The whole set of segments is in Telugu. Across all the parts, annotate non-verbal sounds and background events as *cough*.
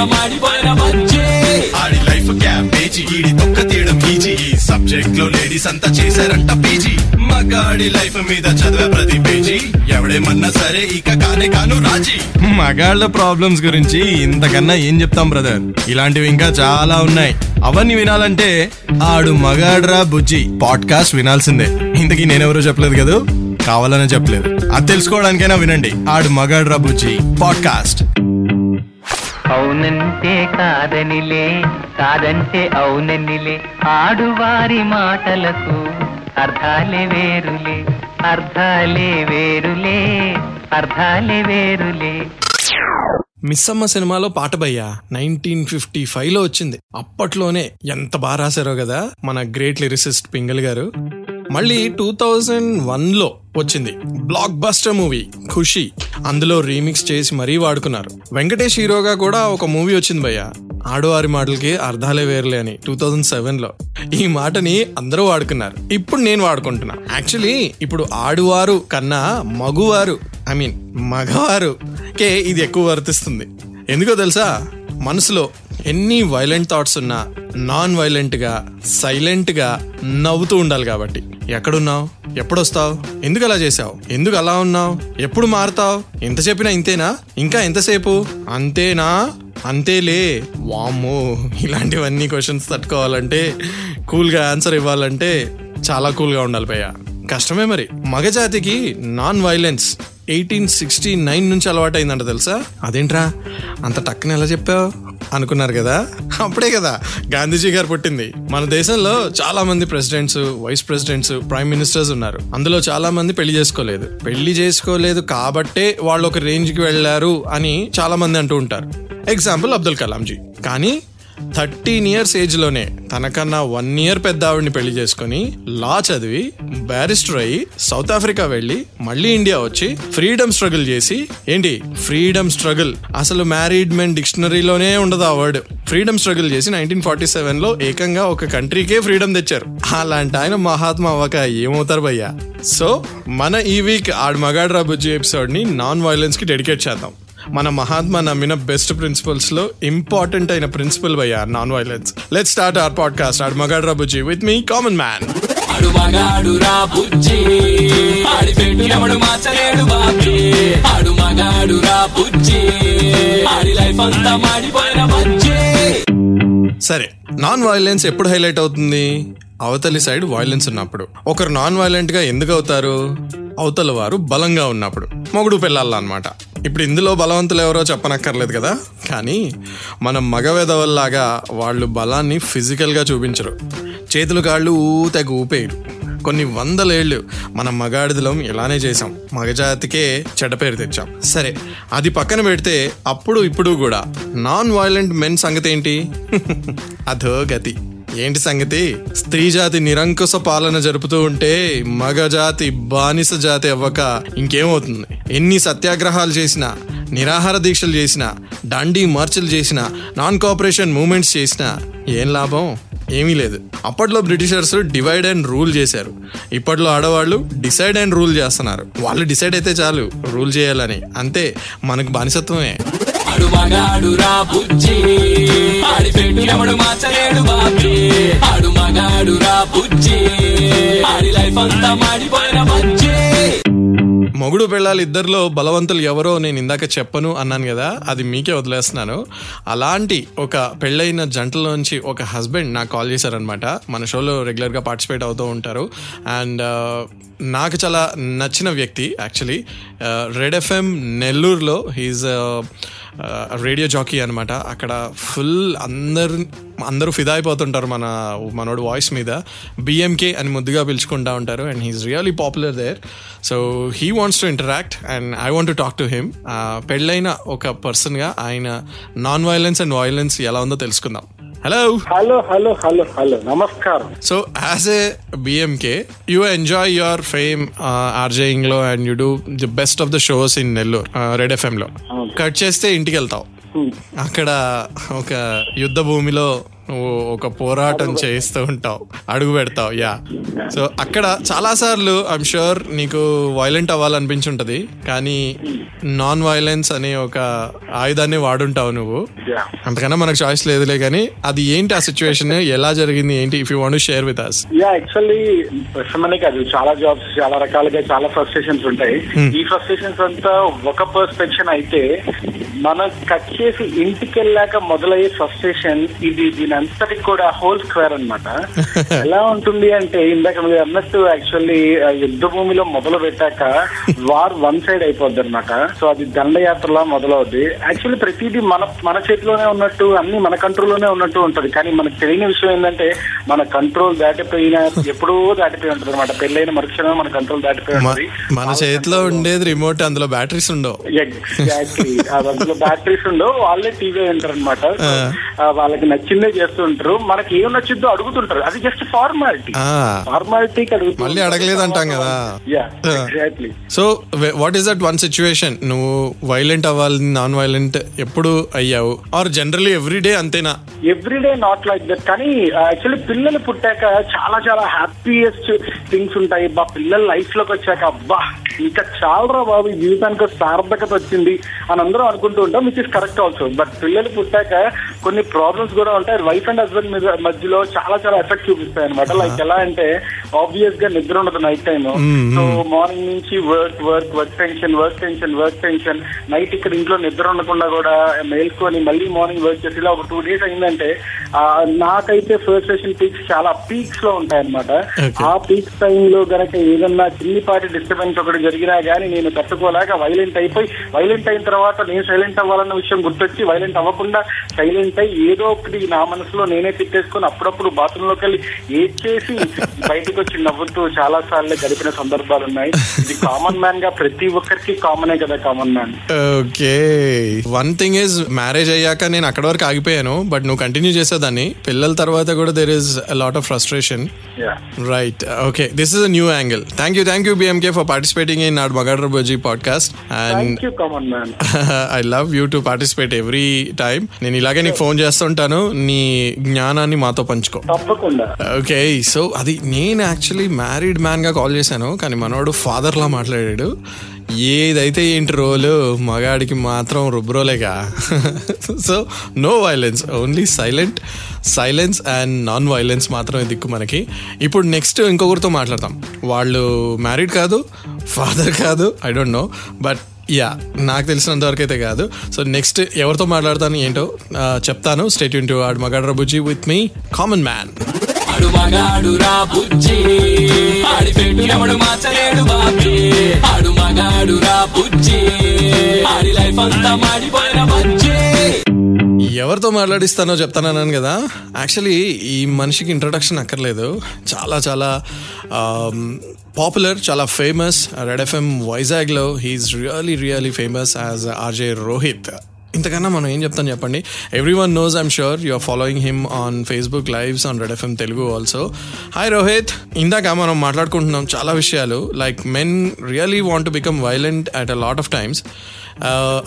ఆడి లైఫ్ ఈడి తొక్క తీయడం ఈజీ. ఈ సబ్జెక్ట్లో లేడీస్ అంతా చేశారంట పీజీ. మగాడి లైఫ్ మీద చదివే ప్రతి పేజీ. ఎవడేమన్నా సరే ఇక కానే కాను రాజీ. మగాళ్ళ ప్రాబ్లమ్స్ గురించి ఇంతకన్నా ఏం చెప్తాం బ్రదర్ ఇలాంటివి ఇంకా చాలా ఉన్నాయి. అవన్నీ వినాలంటే ఆడు మగాడ్రా బుజ్జి. పాడ్కాస్ట్ వినాల్సిందే. ఇంతకీ నేనెవరో చెప్పలేదు కదా? కావాలనే చెప్పలేదు. అది తెలుసుకోవడానికైనా వినండి. ఆడు మగాడ్రా బుజ్జి. పాడ్కాస్ట్ అవునంటే కాదనిలే కాదంటే అవుననిలే. ఆడువారి మాటలకు అర్థాలే వేరులే అర్థాలే వేరులే అర్థాలే వేరులే. మిస్సమ్మ సినిమాలో పాట భయ్యా నైన్టీన్ ఫిఫ్టీ ఫైవ్లో వచ్చింది. అప్పట్లోనే ఎంత బాగా రాశారో కదా మన గ్రేట్ లిరిసిస్ట్ పింగల్ గారు. మళ్ళీ టూ థౌజండ్ వన్లో వచ్చింది బ్లాక్ బస్టర్ మూవీ ఖుషి. అందులో రీమిక్స్ చేసి మరీ వాడుకున్నారు. వెంకటేష్ హీరోగా కూడా ఒక మూవీ వచ్చింది భయ్య. ఆడవారి మాటలకి అర్థాలే వేర్లే అని టూ థౌజండ్ సెవెన్లో. ఈ మాటని అందరూ వాడుకున్నారు. ఇప్పుడు నేను వాడుకుంటున్నా. యాక్చువల్లీ ఇప్పుడు ఆడువారు కన్నా మగువారు ఐ మీన్ మగవారు కే ఇది ఎక్కువ వర్తిస్తుంది. ఎందుకో తెలుసా? మనసులో ఎన్ని వైలెంట్ థాట్స్ ఉన్నా నాన్ వైలెంట్గా సైలెంట్గా నవ్వుతూ ఉండాలి కాబట్టి. ఎక్కడున్నావు? ఎప్పుడొస్తావు? ఎందుకు అలా చేసావు ఎందుకు అలా ఉన్నావు? ఎప్పుడు మారుతావు? ఎంత చెప్పినా ఇంతేనా? ఇంకా ఎంతసేపు అంతేనా? అంతేలే. వామ్మో. ఇలాంటివన్నీ క్వశ్చన్స్ తట్టుకోవాలంటే కూల్గా ఆన్సర్ ఇవ్వాలంటే చాలా కూల్గా ఉండాలి భయ్య. కష్టమే మరి. మగజాతికి non violence eighteen sixty nine నుంచి అలవాటైందంట తెలుసా? అదేంట్రా? అంత టక్కున ఎలా చెప్పావు? అనుకున్నారు కదా? అప్పుడే కదా గాంధీజీ గారు పుట్టింది. మన దేశంలో చాలా మంది presidents vice presidents prime ministers ఉన్నారు. అందులో చాలా మంది పెళ్ళి చేసుకోలేదు. పెళ్ళి చేసుకోలేదు కాబట్టే వాళ్ళు ఒక రేంజ్కి వెళ్ళారు అని చాలా మంది అంటూ ఉంటారు. ఎగ్జాంపుల్ అబ్దుల్ కలాంజీ. కానీ థర్టీన్ ఇయర్స్ ఏజ్లోనే తనకన్నా వన్ ఇయర్ పెద్ద ఆవిడని పెళ్ళి చేసుకుని లా చదివి బ్యారిస్టర్ అయ్యి సౌత్ ఆఫ్రికా వెళ్ళి మళ్ళీ ఇండియా వచ్చి ఫ్రీడమ్ స్ట్రగుల్ చేసి ఏంటి ఫ్రీడమ్ స్ట్రగుల్? అసలు మ్యారీడ్ మెన్ డిక్షనరీలోనే ఉండదు ఆ వర్డ్. ఫ్రీడమ్ స్ట్రగుల్ చేసి నైన్టీన్ ఫార్టీ సెవెన్లో ఏకంగా ఒక కంట్రీకే ఫ్రీడమ్ తెచ్చారు. అలాంటి ఆయన మహాత్మా అవ్వక ఏమవుతారు భయ్యా? సో మన ఈ వీక్ ఆడు మగాడ్రా బుజ్జి ఎపిసోడ్ని నాన్ వైలెన్స్కి డెడికేట్ చేద్దాం. మన మహాత్మా నమ్మిన బెస్ట్ ప్రిన్సిపల్స్లో ఇంపార్టెంట్ అయిన ప్రిన్సిపల్ భయ్యా non violence. Let start our podcast Aadu Magaadra Bujji with me common man ఆడు మగాడు రా బుజ్జి. ఆడి పెట్టు ఎవడు మార్చలేడు బాబీ. ఆడు మగాడు రా బుజ్జి. ఆడి లైఫ్ అంతా మాడిపోయిన బజ్జి. సరే నాన్ వైలెన్స్ ఎప్పుడు హైలైట్ అవుతుంది? అవతలి సైడ్ వైలెన్స్ ఉన్నప్పుడు. ఒకరు నాన్ వైలెంట్గా ఎందుకు అవుతారు? అవతల వారు బలంగా ఉన్నప్పుడు. మొగుడు పిల్లల అనమాట ఇప్పుడు ఇందులో బలవంతులు ఎవరో చెప్పనక్కర్లేదు కదా. కానీ మనం మగవెదవల్లాగా వాళ్ళు బలాన్ని ఫిజికల్గా చూపించరు. చేతులు కాళ్ళు ఊతకు ఊపేయరు. కొన్ని వందలేళ్ళు మనం మగాడిదలం ఇలానే చేసాం మగజాతికే చెడ్డ పేరు తెచ్చాం. సరే అది పక్కన పెడితే అప్పుడు ఇప్పుడు కూడా నాన్ వైలెంట్ మెన్ సంగతి ఏంటి *laughs* అధో గతి ఏంటి సంగతి? స్త్రీ జాతి నిరంకుశ పాలన జరుపుతూ ఉంటే మగ జాతి బానిస జాతి అవ్వక ఇంకేమవుతుంది? ఎన్ని సత్యాగ్రహాలు చేసినా నిరాహార దీక్షలు చేసినా డాండీ మార్చులు చేసినా నాన్ కోఆపరేషన్ మూమెంట్స్ చేసినా ఏం లాభం? ఏమీ లేదు. అప్పట్లో బ్రిటిషర్స్ డివైడ్ అండ్ రూల్ చేశారు. ఇప్పట్లో ఆడవాళ్ళు డిసైడ్ అండ్ రూల్ చేస్తున్నారు. వాళ్ళు డిసైడ్ అయితే చాలు రూల్ చేయాలని. అంతే మనకు బానిసత్వమే. అడు మగాడు రా బుజ్జి. ఆడి ఎవడు మార్చలేడు బాబీ. ఆడు మగాడు రా బుజ్జి. ఆడి లైఫ్ అంతా మాడిపోయిన బుజ్జి. మొగుడు పెళ్ళాలి ఇద్దరిలో బలవంతులు ఎవరో నేను ఇందాక చెప్పను అన్నాను కదా అది మీకే వదిలేస్తున్నాను. అలాంటి ఒక పెళ్ళైన జంటలోంచి ఒక హస్బెండ్ నాకు కాల్ చేశారనమాట మన షోలో రెగ్యులర్గా పార్టిసిపేట్ అవుతూ ఉంటారు. అండ్ నాకు చాలా నచ్చిన వ్యక్తి యాక్చువల్లీ రెడ్ ఎఫ్ఎం నెల్లూరులో. హీజ్ రేడియో జాకీ అనమాట అక్కడ ఫుల్ అందరు అందరూ ఫిదా అయిపోతుంటారు మన మనోడు వాయిస్ మీద. బిఎంకే అని ముద్దుగా పిలుచుకుంటా ఉంటారు and he's really popular there so he wants to interact and I want to talk to him పెళ్ళైన ఒక పర్సన్గా ఆయన నాన్ వైలెన్స్ అండ్ వైలెన్స్ ఎలా ఉందో తెలుసుకుందాం. Hello hello hello hello hello నమస్కారం so as a BMK you enjoy your fame ఆర్జేయింగ్లో and you do the best of the shows in Nellore red FM లో. కట్ చేస్తే ఇంటికి వెళ్తావు అక్కడ ఒక యుద్ధ భూమిలో నువ్వు ఒక పోరాటం చేస్తూ ఉంటావు. అడుగు పెడతావు. యా సో అక్కడ చాలా సార్లు ఐమ్ షూర్ నీకు వైలెంట్ అవ్వాలనిపించుంటది. కానీ నాన్ వైలెన్స్ అనే ఒక ఆయుధాన్ని వాడుంటావు నువ్వు. అంతకన్నా మనకు చాయిస్ లేదులే కానీ అది ఏంటి ఆ సిచ్యువేషన్ ఎలా జరిగింది? ఏంటి? If you want share with us ya actually ప్రశ్నమనే కాదు. చాలా జాబ్స్ చాలా రకాలుగా చాలా ఫ్రస్ట్రేషన్స్ ఉంటాయి. ఈ ఫ్రస్ట్రేషన్స్ అంతా ఒక పర్స్పెక్షన్ అయితే మనం కట్ చేసి ఇంటికి వెళ్ళాక మొదలయ్యే ఫ్రస్ట్రేషన్ ఇది దీని అంతటికి కూడా హోల్ స్క్వేర్ అన్నమాట. *laughs* ఎలా ఉంటుంది అంటే ఇందాక మీరు అన్నట్టు యాక్చువల్లీ యుద్ధ భూమిలో మొదలు పెట్టాక వార్ వన్ సైడ్ అయిపోద్ది అనమాట సో అది దండయాత్రలా మొదలవుద్ది. యాక్చువల్లీ ప్రతిదీ మన మన చేతిలోనే ఉన్నట్టు అన్ని మన కంట్రోల్లోనే ఉన్నట్టు ఉంటది. కానీ మనకు తెలియని విషయం ఏంటంటే మన కంట్రోల్ దాటిపోయిన ఎప్పుడూ దాటిపోయి ఉంటది అనమాట పెళ్ళైన మరుక్షణం మన కంట్రోల్ దాటిపోయి ఉంటది. మన చేతిలో ఉండేది రిమోట్ అందులో బ్యాటరీస్ ఉండవు. ఎగ్జాక్ట్లీ *laughs* అందులో బ్యాటరీస్ ఉండవు వాళ్ళే టీవీ ఉంటారు అనమాట వాళ్ళకి నచ్చిందే చేస్తూ ఉంటారు మనకి ఏం నచ్చిందో అడుగుతుంటారు. అది జస్ట్ ఫార్మాలిటీ అడుగుతూ మళ్ళీ అడగలేదంటాం కదా. Exactly so what is that one situation నువ్వు వైలెంట్ అవ్వాలి నాన్ వైలెంట్ ఎప్పుడు అయ్యావు? ఆర్ జనరలీ ఎవ్రీడే అంతేనా? ఎవ్రీడే నాట్ లైక్ దట్ కానీ యాక్చువల్లీ పిల్లలు పుట్టాక చాలా చాలా హ్యాపీయెస్ట్ థింగ్స్ ఉంటాయి. బా పిల్లల లైఫ్లోకి వచ్చాక అబ్బా ఇంకా చాలరా బాబు జీవితానికి సార్థకత వచ్చింది అని అందరం అనుకుంటూ ఉంటాం which is correct also but పిల్లలు పుట్టాక కొన్ని ప్రాబ్లమ్స్ కూడా ఉంటాయి. వైఫ్ అండ్ హస్బెండ్ మీద మధ్యలో చాలా చాలా ఎఫెక్ట్ చూపిస్తాయి అనమాట లైక్ ఎలా అంటే ఆబ్వియస్గా నిద్ర ఉండదు నైట్ టైం సో మార్నింగ్ నుంచి work work work tension work tension work tension night ఇక్కడ ఇంట్లో నిద్ర ఉండకుండా కూడా మేల్కొని మళ్ళీ మార్నింగ్ వర్క్ చేసి ఇలా ఒక టూ డేస్ అయిందంటే నాకైతే ఫస్ట్ సెషన్ పీక్స్ చాలా పీక్స్లో ఉంటాయి అనమాట. ఆ పీక్స్ టైం లో గనక ఏదన్నా చిన్నిపాటి డిస్టర్బెన్స్ ఒకటి జరిగినా గానీ నేను తట్టుకోలేక వైలెంట్ అయిపోయి వైలెంట్ అయిన తర్వాత నేను సైలెంట్ అవ్వాలన్న విషయం గుర్తొచ్చి వైలెంట్ అవ్వకుండా సైలెంట్ అయ్యి ఏదో ఒకటి నా మనసులో నేనే తిట్టేసుకొని అప్పుడప్పుడు బాత్రూమ్లోకి వెళ్ళి ఏడ్ చేసి బయటకు వచ్చి నవ్వుతూ చాలా సార్లు గడిపిన సందర్భాలు ఉన్నాయి. ఇది కామన్ మ్యాన్గా ప్రతి ఒక్కరికి కామనే కదా common man okay. One thing is marriage అయ్యాక నేను అక్కడ వరకు ఆగిపోయాను బట్ నువ్వు కంటిన్యూ చేసేదాన్ని. పిల్లల తర్వాత కూడా there is lot of frustration ya right okay this is a new angle thank you thank you BMK for participating in not Magaadra Bujji podcast and I love you to participate every time నేను ఇలాగే నీకు ఫోన్ చేస్తుంటాను. నీ జ్ఞానాన్ని మాతో పంచుకో. తప్పకుండా. ఓకే సో అది నేను యాక్చువల్లీ మ్యారీడ్ మ్యాన్గా కాల్ చేశాను. కానీ మనోడు ఫాదర్ లా మాట్లాడాడు. ఏదైతే ఏంటి రోలు మగాడికి మాత్రం రుబ్రోలేగా so no violence only silent silence and non violence మాత్రమే దిక్కు మనకి. ఇప్పుడు నెక్స్ట్ ఇంకొకరితో మాట్లాడతాం. వాళ్ళు మ్యారీడ్ కాదు ఫాదర్ కాదు I don't know but ya నాకు తెలిసినంత వరకు అయితే కాదు. సో నెక్స్ట్ ఎవరితో మాట్లాడతాను ఏంటో చెప్తాను. State to Aadu Magaadra Bujji with me common man ఎవరితో మాట్లాడిస్తానో చెప్తానన్నాను కదా. యాక్చువల్లీ ఈ మనిషికి ఇంట్రడక్షన్ అక్కర్లేదు. చాలా చాలా పాపులర్ చాలా ఫేమస్ రెడ్ ఎఫ్ఎం వైజాగ్లో he's really really famous as RJ Rohit ఇంతకన్నా మనం ఏం చెప్తాం చెప్పండి? Everyone knows I'm sure you are following him on Facebook lives on red FM Telugu also hi Rohit ఇందాక మనం మాట్లాడుకుంటున్నాం చాలా విషయాలు. Like men really want to become violent at a lot of times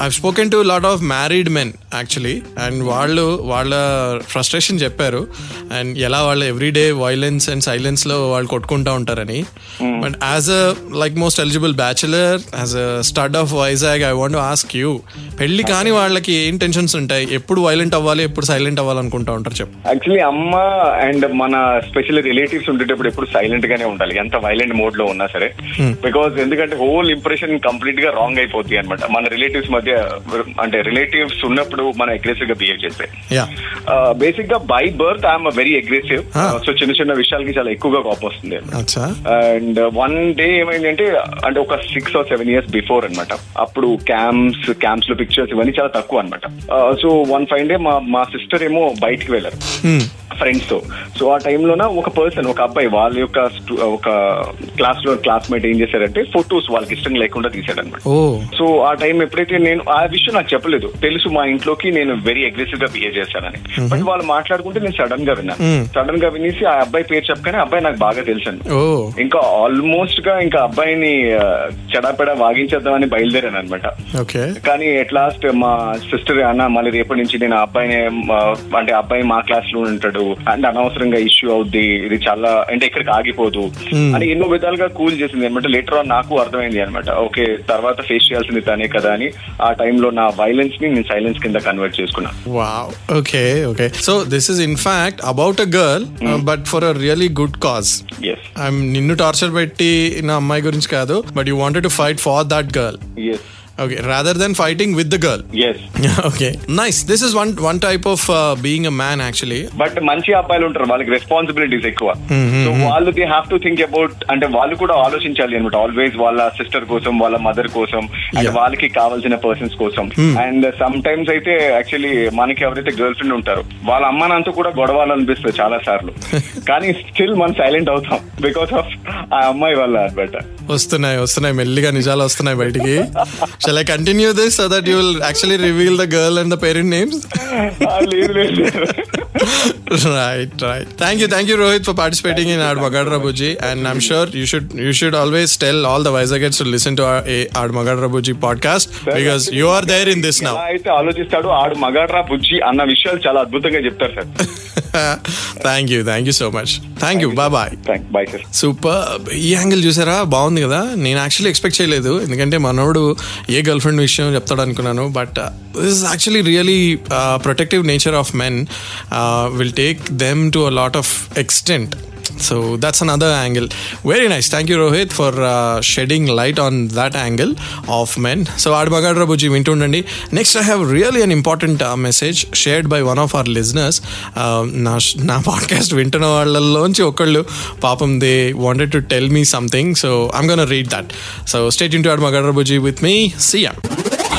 I spoken to lot of married men actually and వాళ్ళు వాళ్ళ ఫ్రస్ట్రేషన్ చెప్పారు. అండ్ ఎలా వాళ్ళు ఎవ్రీడే వైలెన్స్ అండ్ సైలెన్స్లో వాళ్ళు కొట్టుకుంటా ఉంటారని. But as a like most eligible bachelor as a stud of Vizag I want ask you పెళ్ళి కాని వాళ్ళకి ఏం టెన్షన్స్ ఉంటాయి? ఎప్పుడు వైలెంట్ అవ్వాలి ఎప్పుడు సైలెంట్ అవ్వాలనుకుంటా ఉంటారు చెప్పు. యాక్చువల్లీ అమ్మ అండ్ మన స్పెషల్ రిలేటివ్స్ ఉండేటప్పుడు ఎప్పుడు సైలెంట్ గానే ఉండాలి. ఎంత వైలెంట్ మోడ్లో ఉన్నా సరే. బికాస్ ఎందుకంటే హోల్ ఇంప్రెషన్ కంప్లీట్గా రాంగ్ అయిపోతుంది అనమాట మన రిలేటివ్స్ మధ్య అంటే రిలేటివ్స్ ఉన్నప్పుడు మనం అగ్రెసివ్గా బిహేవ్ చేస్తే. బేసిక్గా by birth I'm very aggressive. So చిన్న చిన్న విషయాలకి చాలా ఎక్కువగా కోపం వస్తుంది. అండ్ వన్ డే ఏమైందంటే అంటే ఒక six or seven years before అన్నమాట. అప్పుడు క్యాంప్స్ క్యాంప్స్లో పిక్చర్స్ ఇవన్నీ చాలా తక్కువ అనమాట సో వన్ ఫైవ్ డే మా మా సిస్టర్ ఏమో బయటికి వెళ్ళారు. ఫ్రెండ్స్తో. సో ఆ టైంలోన ఒక పర్సన్ ఒక అబ్బాయి వాళ్ళ యొక్క ఒక క్లాస్లో క్లాస్మేట్ ఏం చేశారంటే ఫొటోస్ వాళ్ళకి ఇష్టం లేకుండా తీసాడనమాట సో ఆ టైం ఎప్పుడైతే నేను ఆ విషయం నాకు చెప్పలేదు. తెలుసు మా ఇంట్లోకి నేను వెరీ అగ్రెసివ్గా బిహేవ్ చేశానని. బట్ వాళ్ళు మాట్లాడుకుంటే నేను సడన్గా విన్నాను. సడన్గా వినేసి ఆ అబ్బాయి పేరు చెప్పగానే అబ్బాయి నాకు బాగా తెలుసండి ఓ. ఇంకా ఆల్మోస్ట్గా ఇంకా అబ్బాయిని చెడాపెడా వాగించేద్దామని బయలుదేరాను అనమాట కానీ ఎట్ లాస్ట్ మా సిస్టర్ అన్న మళ్ళీ రేపటి నుంచి నేను ఆ అబ్బాయిని అంటే అబ్బాయి మా క్లాస్లో ఉంటాడు. అంటే అనవసరంగా ఇష్యూ అవుద్ది. ఇది చాలా అంటే ఇక్కడికి ఆగిపోదు. అని ఎన్నో విధాలుగా కూల్ చేసింది అనమాట. లేటర్ ఆన్ నాకు అర్థమైంది అనమాట. ఓకే తర్వాత ఫేస్ చేయాల్సింది తనే కదా అని ఆ టైంలో నా వైలెన్స్ని నేను సైలెన్స్ కింద కన్వర్ట్ చేసుకున్నా. Wow okay okay so this is in fact about a girl but for a really good cause నిన్ను టార్చర్ పెట్టి నా అమ్మాయి గురించి కాదు but you wanted to fight for that girls okay rather then fighting with girls okay nice this is one one type of being man actually but మంచి అబ్బాయిలు ఉంటారు వాళ్ళకి రెస్పాన్సిబిలిటీస్ ఎక్కువ. సో వాళ్ళు they have to think about అంటే వాళ్ళు కూడా ఆలోచించాలి అనమాట ఆల్వేస్ వాళ్ళ సిస్టర్ కోసం వాళ్ళ మదర్ కోసం అండ్. వాళ్ళకి కావాల్సిన పర్సన్స్ కోసం. అండ్ సమ్ టైమ్స్ అయితే యాక్చువల్లీ మనకి ఎవరైతే గర్ల్ ఫ్రెండ్ ఉంటారో వాళ్ళ అమ్మ నాన్నతో కూడా గొడవాలనిపిస్తుంది చాలా సార్లు. *laughs* కానీ స్టిల్ మనం సైలెంట్ అవుతాం బికాస్ ఆఫ్ ఆ అమ్మాయి వల్ల అనమాట. వస్తున్నాయి వస్తున్నాయి మెల్లిగా నిజాలు వస్తున్నాయి బయటికి. *laughs* Shall I continue this so that you will actually reveal the girl and the parent names? *laughs* Right right thank you thank you Rohit for participating in Aadu Magaadra Bujji and I'm sure you should you should always tell all the wives అగెట్స్ to listen to Aadu Magaadra Bujji podcast because you are there in this now అయితే ఆలోచిస్తాడు ఆడ మగాడ్ రబుజీ అన్న విషయాలు చాలా అద్భుతంగా చెప్తారు sir thank you thank you so much thank you bye bye super ఈ యాంగిల్ చూసారా? బాగుంది కదా. నేను యాక్చువల్లీ ఎక్స్పెక్ట్ చేయలేదు. ఎందుకంటే మనోడు ఏ గర్ల్ ఫ్రెండ్ విషయం చెప్తాడు అనుకున్నాను but this is actually really protective nature of men will take them to a lot of extent so that's another angle very nice thank you Rohit for shedding light on that angle of men so ఆడబగాడ్రా Bujji వింటుండండి next I have really an important message shared by one of our listeners నా నా పాడ్కాస్ట్ వింటున్న వాళ్ళలోంచి ఒకళ్ళు పాపం they wanted to tell me something so I'm gonna read that so state into ఆడబగాడ్రా Bujji with me CM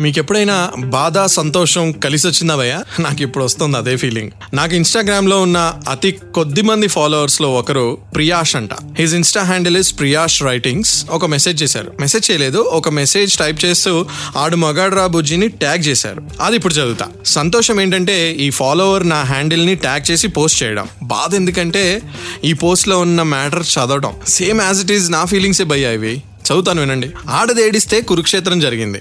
మీకు ఎప్పుడైనా బాధ సంతోషం కలిసి వచ్చిందా నాకు ఇప్పుడు వస్తుంది అదే ఫీలింగ్ నాకు ఇన్స్టాగ్రామ్లో ఉన్న అతి కొద్ది మంది ఫాలోవర్స్లో ఒకరు ప్రియాష్ అంట. His insta handle is Priyash writings ఒక మెసేజ్ చేశారు. మెసేజ్ చేయలేదు. ఒక మెసేజ్ టైప్ చేస్తూ ఆడు మగాడ్రా బుజ్జిని ట్యాగ్ చేశారు. అది ఇప్పుడు చదువుతా. సంతోషం ఏంటంటే ఈ ఫాలోవర్ నా హ్యాండిల్ని ట్యాగ్ చేసి పోస్ట్ చేయడం. బాధ ఎందుకంటే ఈ పోస్ట్లో ఉన్న మ్యాటర్ చదవడం సేమ్ యాజ్ ఇట్ ఈస్ నా ఫీలింగ్సే భయ్యా ఇవి. చదువుతాను వినండి. ఆడదేడిస్తే కురుక్షేత్రం జరిగింది.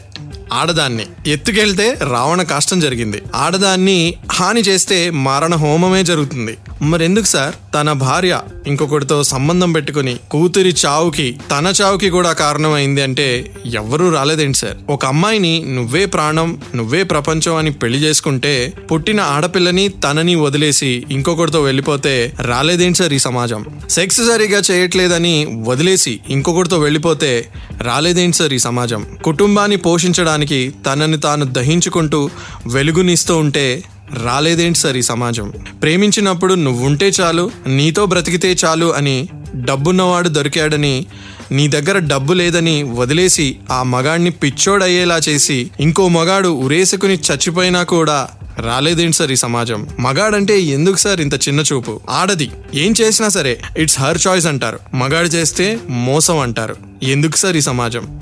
ఆడదాన్ని. ఎత్తుకెళ్తే రావణ కష్టం జరిగింది. ఆడదాన్ని హాని చేస్తే మారణ హోమమే జరుగుతుంది. మరెందుకు సార్? తన భార్య ఇంకొకటితో సంబంధం పెట్టుకుని కూతురి చావుకి తన చావుకి కూడా కారణమైంది అంటే ఎవ్వరూ రాలేదేంటి సార్? ఒక అమ్మాయిని నువ్వే ప్రాణం నువ్వే ప్రపంచం అని పెళ్ళి చేసుకుంటే పుట్టిన ఆడపిల్లని తనని వదిలేసి ఇంకొకటితో వెళ్ళిపోతే రాలేదేంటి సార్ ఈ సమాజం? సెక్స్ సరిగా చేయట్లేదని వదిలేసి ఇంకొకటితో వెళ్ళిపోతే రాలేదేంటి సార్ ఈ సమాజం? కుటుంబాన్ని పోషించడానికి తనని తాను దహించుకుంటూ వెలుగునిస్తూ ఉంటే రాలేదేంటి సార్ ఈ సమాజం? ప్రేమించినప్పుడు నువ్వుంటే చాలు నీతో బ్రతికితే చాలు అని డబ్బున్నవాడు దొరికాడని నీ దగ్గర డబ్బు లేదని వదిలేసి ఆ మగాడిని పిచ్చోడయ్యేలా చేసి ఇంకో మగాడు ఉరేసుకుని చచ్చిపోయినా కూడా రాలేదేంటి సార్ ఈ సమాజం? మగాడంటే ఎందుకు సార్ ఇంత చిన్న చూపు? ఆడది ఏం చేసినా సరే ఇట్స్ హర్ చాయిస్ అంటారు. మగాడు చేస్తే మోసం అంటారు. ఎందుకు సార్ ఈ సమాజం?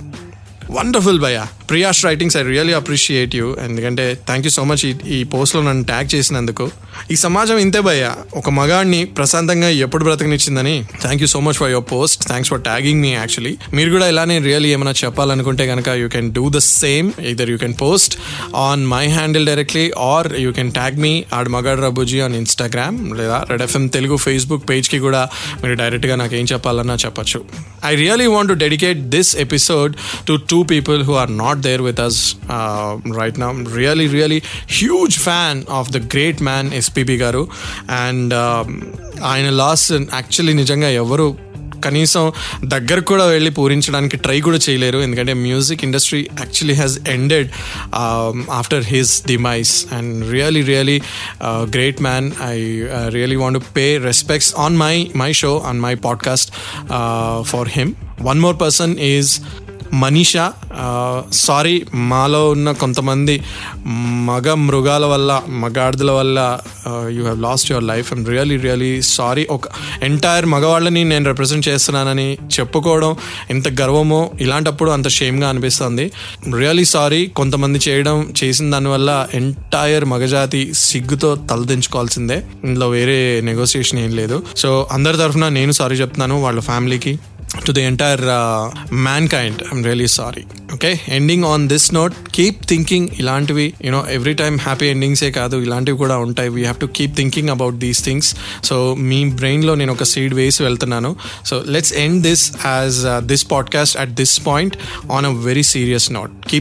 వండర్ఫుల్ భయ్యా. Priyash writings I really appreciate you ఎందుకంటే థ్యాంక్ యూ సో మచ్ ఈ ఈ పోస్ట్లో నన్ను ట్యాగ్ చేసినందుకు. ఈ సమాజం ఇంతే భయ ఒక మగాడిని ప్రశాంతంగా ఎప్పుడు బ్రతకనిచ్చిందని thank you so much for your post thanks for tagging me actually మీరు కూడా ఇలానే రియల్లీ ఏమైనా చెప్పాలనుకుంటే కనుక you can do the same either you can post on my handle directly or you can tag me Aadu Magaadra Bujji on Instagram లేదా రెడ్ ఎఫ్ఎం తెలుగు ఫేస్బుక్ పేజ్కి కూడా మీరు డైరెక్ట్గా నాకు ఏం చెప్పాలన్నా చెప్పచ్చు. I really want to dedicate this episode to two people who are not there with us right నా really really huge fan of the great man SPB గారు అండ్ ఆయన లాస్ యాక్చువల్లీ నిజంగా ఎవరు కనీసం దగ్గర కూడా వెళ్ళి పూరించడానికి ట్రై కూడా చేయలేరు. ఎందుకంటే music industry actually has ended after his demise and really really great man I really want to pay respects on my my show on my podcast for him one more person is Manisha sorry మాలో ఉన్న కొంతమంది మగ మృగాల వల్ల మగాడిదల వల్ల you have lost your life and really really sorry ఒక ఎంటైర్ మగవాళ్ళని నేను రిప్రజెంట్ చేస్తున్నానని చెప్పుకోవడం ఎంత గర్వమో ఇలాంటప్పుడు అంత షేమ్గా అనిపిస్తుంది. రియలీ సారీ కొంతమంది చేయడం చేసిన దానివల్ల ఎంటైర్ మగజాతి సిగ్గుతో తలదించుకోవాల్సిందే. ఇందులో వేరే నెగోసియేషన్ ఏం లేదు. సో అందరి తరఫున నేను సారీ చెప్తున్నాను వాళ్ళ ఫ్యామిలీకి to the entire uh, mankind. I'm really sorry. Okay? Ending on this note keep thinking ఇలాంటివి you know every time happy ఎండింగ్సే కాదు ఇలాంటివి కూడా ఉంటాయి. We have to keep thinking about these things so మీ బ్రెయిన్లో నేను ఒక సీడ్ వేసి వెళ్తున్నాను. So let's end this as this podcast at this point on a very serious note keep